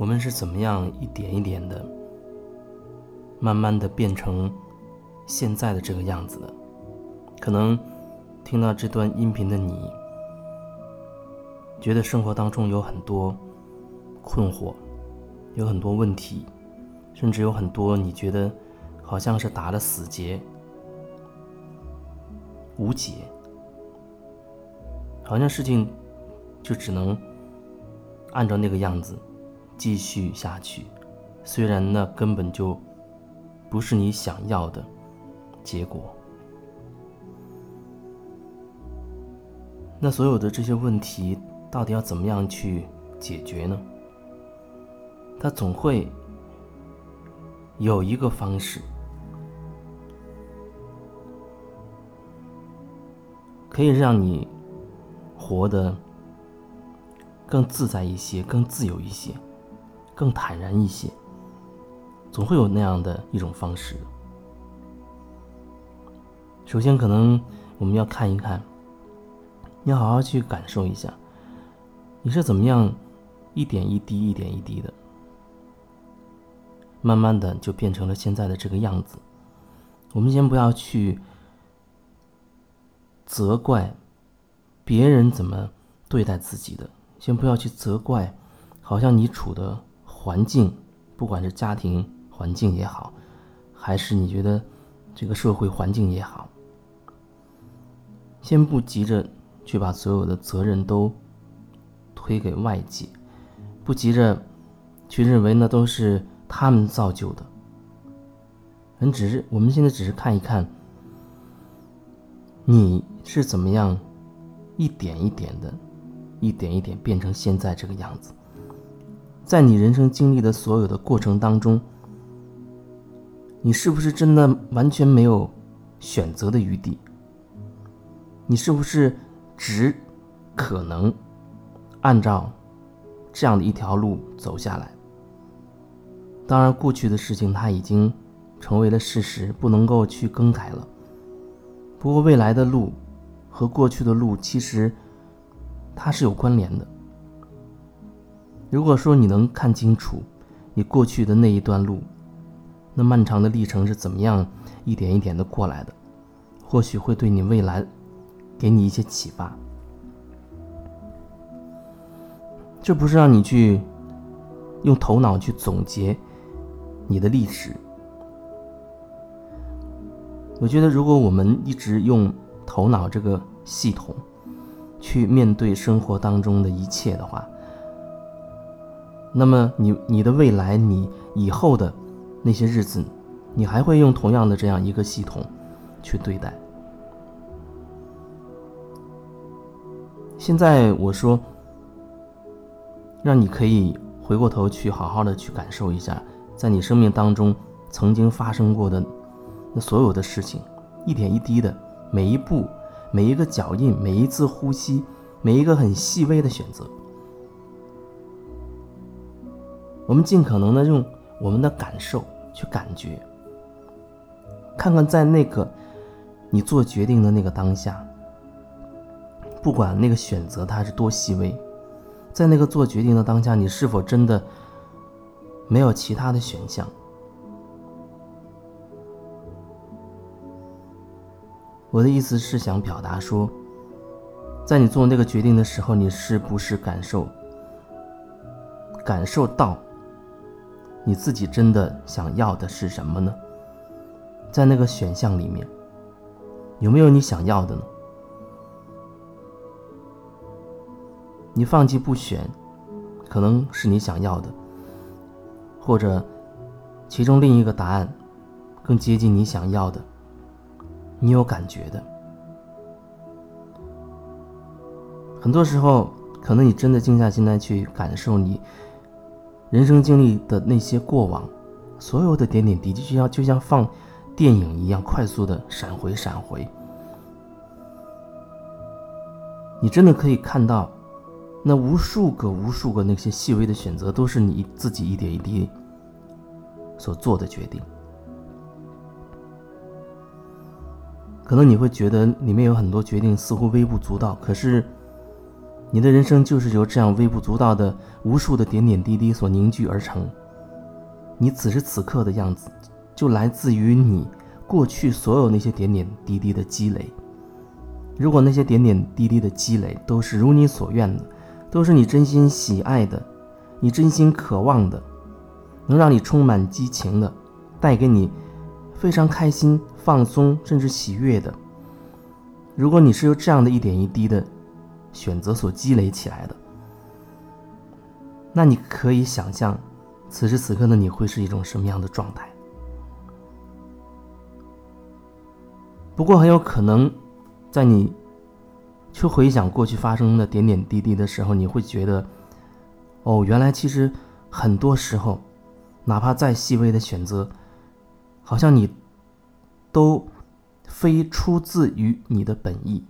我们是怎么样一点一点的，慢慢的变成现在的这个样子的？可能听到这段音频的你，觉得生活当中有很多困惑，有很多问题，甚至有很多你觉得好像是打了死结，无解，好像事情就只能按照那个样子。继续下去，虽然那根本就不是你想要的结果。那所有的这些问题，到底要怎么样去解决呢？它总会有一个方式，可以让你活得更自在一些，更自由一些。更坦然一些，总会有那样的一种方式。首先，可能我们要看一看，要好好去感受一下，你是怎么样一点一滴、一点一滴的，慢慢的就变成了现在的这个样子。我们先不要去责怪别人怎么对待自己的，先不要去责怪，好像你处的。环境，不管是家庭环境也好，还是你觉得这个社会环境也好，先不急着去把所有的责任都推给外界，不急着去认为那都是他们造就的。人只是我们现在只是看一看，你是怎么样一点一点的，一点一点变成现在这个样子。在你人生经历的所有的过程当中，你是不是真的完全没有选择的余地？你是不是只可能按照这样的一条路走下来？当然，过去的事情它已经成为了事实，不能够去更改了。不过，未来的路和过去的路其实它是有关联的。如果说你能看清楚你过去的那一段路，那漫长的历程是怎么样一点一点的过来的，或许会对你未来给你一些启发。这不是让你去用头脑去总结你的历史。我觉得，如果我们一直用头脑这个系统去面对生活当中的一切的话，那么你你的未来，你以后的那些日子，你还会用同样的这样一个系统去对待？现在我说，让你可以回过头去好好的去感受一下，在你生命当中曾经发生过的那所有的事情，一点一滴的每一步、每一个脚印、每一次呼吸、每一个很细微的选择。我们尽可能的用我们的感受去感觉，看看在那个你做决定的那个当下，不管那个选择它是多细微，在那个做决定的当下，你是否真的没有其他的选项？我的意思是想表达说，在你做那个决定的时候，你是不是感受感受到？你自己真的想要的是什么呢？在那个选项里面，有没有你想要的呢？你放弃不选，可能是你想要的，或者其中另一个答案更接近你想要的，你有感觉的。很多时候，可能你真的静下心来去感受你。人生经历的那些过往，所有的点点滴滴，就像就像放电影一样，快速的闪回闪回。你真的可以看到，那无数个无数个那些细微的选择，都是你自己一点一滴所做的决定。可能你会觉得里面有很多决定似乎微不足道，可是你的人生就是由这样微不足道的无数的点点滴滴所凝聚而成。你此时此刻的样子，就来自于你过去所有那些点点滴滴的积累。如果那些点点滴滴的积累都是如你所愿的，都是你真心喜爱的，你真心渴望的，能让你充满激情的，带给你非常开心、放松甚至喜悦的。如果你是由这样的一点一滴的选择所积累起来的，那你可以想象，此时此刻的你会是一种什么样的状态？不过很有可能，在你去回想过去发生的点点滴滴的时候，你会觉得，哦，原来其实很多时候，哪怕再细微的选择，好像你都非出自于你的本意。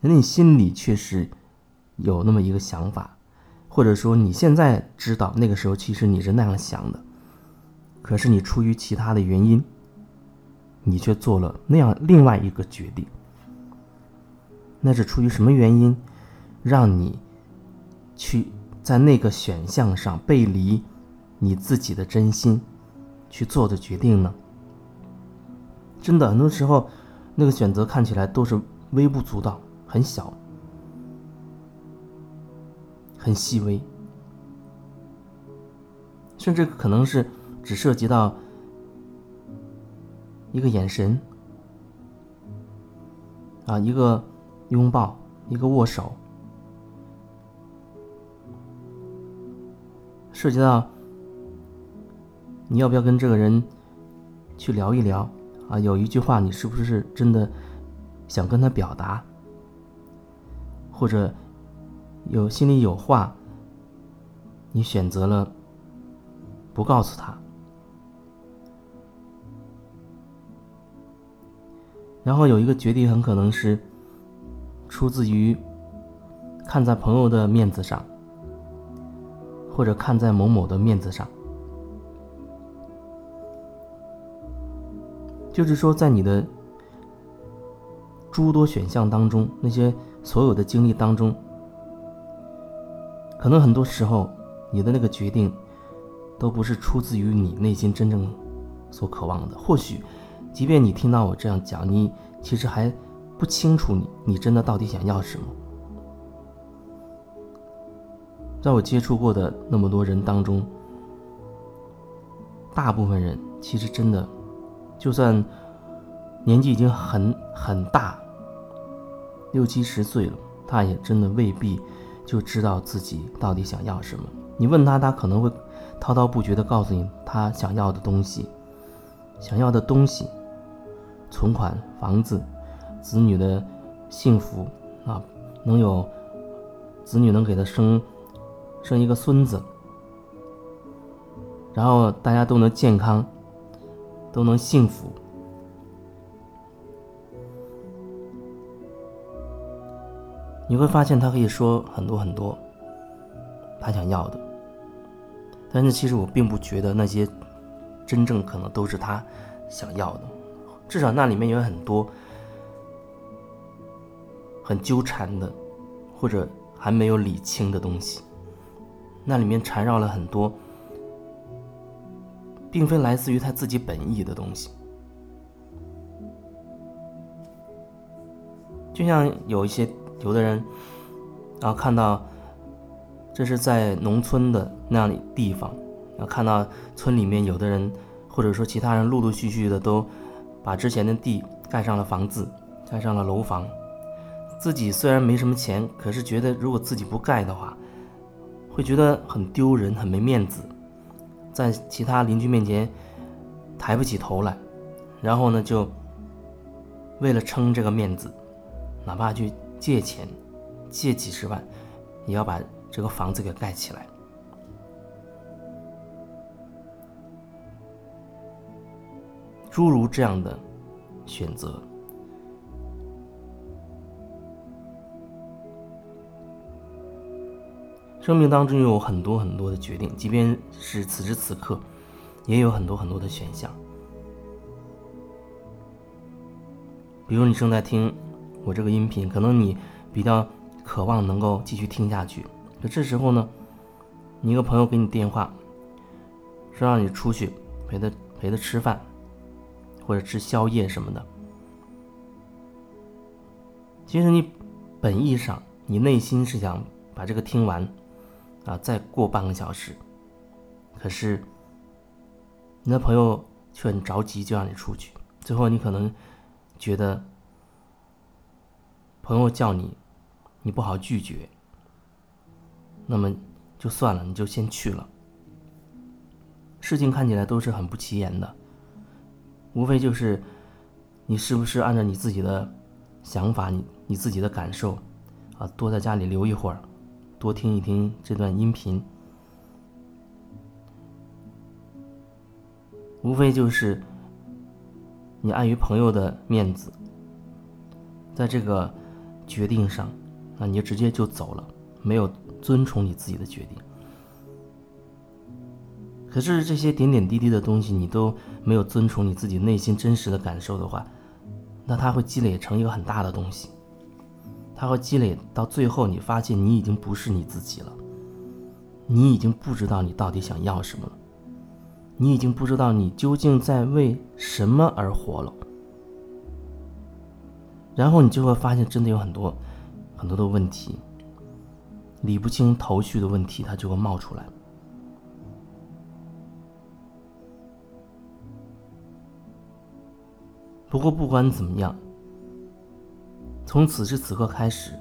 那你心里确实有那么一个想法，或者说你现在知道那个时候其实你是那样想的，可是你出于其他的原因，你却做了那样另外一个决定。那是出于什么原因，让你去在那个选项上背离你自己的真心去做的决定呢？真的，很多时候那个选择看起来都是微不足道。很小，很细微，甚至可能是只涉及到一个眼神，啊，一个拥抱，一个握手，涉及到你要不要跟这个人去聊一聊啊？有一句话，你是不是真的想跟他表达？或者有心里有话，你选择了不告诉他，然后有一个决定很可能是出自于看在朋友的面子上，或者看在某某的面子上，就是说在你的诸多选项当中那些。所有的经历当中，可能很多时候，你的那个决定，都不是出自于你内心真正所渴望的。或许，即便你听到我这样讲，你其实还不清楚你你真的到底想要什么。在我接触过的那么多人当中，大部分人其实真的，就算年纪已经很很大。六七十岁了，他也真的未必就知道自己到底想要什么。你问他，他可能会滔滔不绝地告诉你他想要的东西，想要的东西，存款、房子、子女的幸福啊，能有子女能给他生生一个孙子，然后大家都能健康，都能幸福。你会发现他可以说很多很多，他想要的，但是其实我并不觉得那些真正可能都是他想要的，至少那里面有很多很纠缠的，或者还没有理清的东西，那里面缠绕了很多，并非来自于他自己本意的东西，就像有一些。有的人，然后看到这是在农村的那样的地方，然后看到村里面有的人，或者说其他人陆陆续续的都把之前的地盖上了房子，盖上了楼房。自己虽然没什么钱，可是觉得如果自己不盖的话，会觉得很丢人，很没面子，在其他邻居面前抬不起头来。然后呢，就为了撑这个面子，哪怕去。借钱，借几十万，也要把这个房子给盖起来。诸如这样的选择，生命当中有很多很多的决定，即便是此时此刻，也有很多很多的选项。比如你正在听。我这个音频，可能你比较渴望能够继续听下去。可这时候呢，你一个朋友给你电话，说让你出去陪他陪他吃饭，或者吃宵夜什么的。其实你本意上，你内心是想把这个听完，啊，再过半个小时。可是你的朋友却很着急，就让你出去。最后你可能觉得朋友叫你，你不好拒绝。那么就算了，你就先去了。事情看起来都是很不起眼的，无非就是你是不是按照你自己的想法、你你自己的感受，啊，多在家里留一会儿，多听一听这段音频。无非就是你碍于朋友的面子，在这个决定上，那你就直接就走了，没有。遵从你自己的决定，可是这些点点滴滴的东西，你都没有遵从你自己内心真实的感受的话，那它会积累成一个很大的东西，它会积累到最后，你发现你已经不是你自己了，你已经不知道你到底想要什么了，你已经不知道你究竟在为什么而活了，然后你就会发现，真的有很多很多的问题。理不清头绪的问题，它就会冒出来。不过不管怎么样，从此时此刻开始，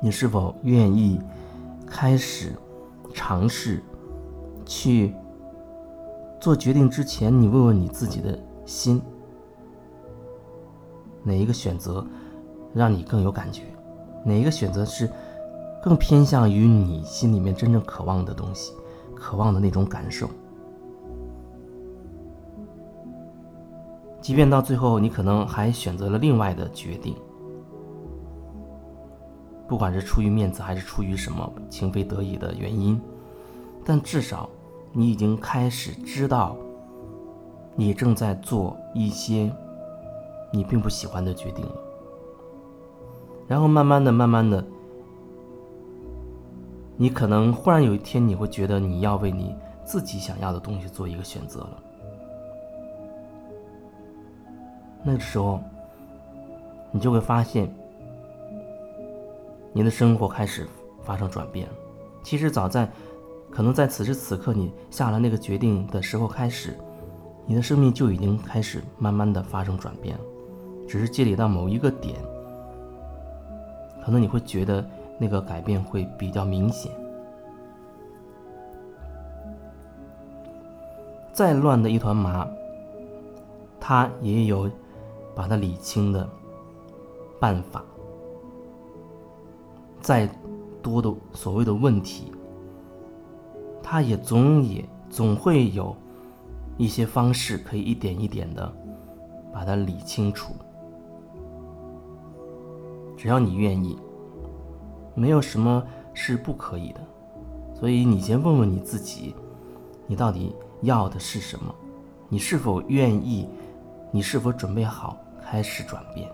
你是否愿意开始尝试去做决定之前，你问问你自己的心，哪一个选择让你更有感觉？哪一个选择是？更偏向于你心里面真正渴望的东西，渴望的那种感受。即便到最后，你可能还选择了另外的决定，不管是出于面子还是出于什么情非得已的原因，但至少你已经开始知道，你正在做一些你并不喜欢的决定了。然后慢慢的、慢慢的。你可能忽然有一天，你会觉得你要为你自己想要的东西做一个选择了。那个时候，你就会发现，你的生活开始发生转变。其实早在，可能在此时此刻你下了那个决定的时候开始，你的生命就已经开始慢慢的发生转变，只是积累到某一个点，可能你会觉得。那个改变会比较明显。再乱的一团麻，他也有把它理清的办法。再多的所谓的问题，他也总也总会有一些方式可以一点一点的把它理清楚。只要你愿意。没有什么是不可以的，所以你先问问你自己，你到底要的是什么？你是否愿意？你是否准备好开始转变？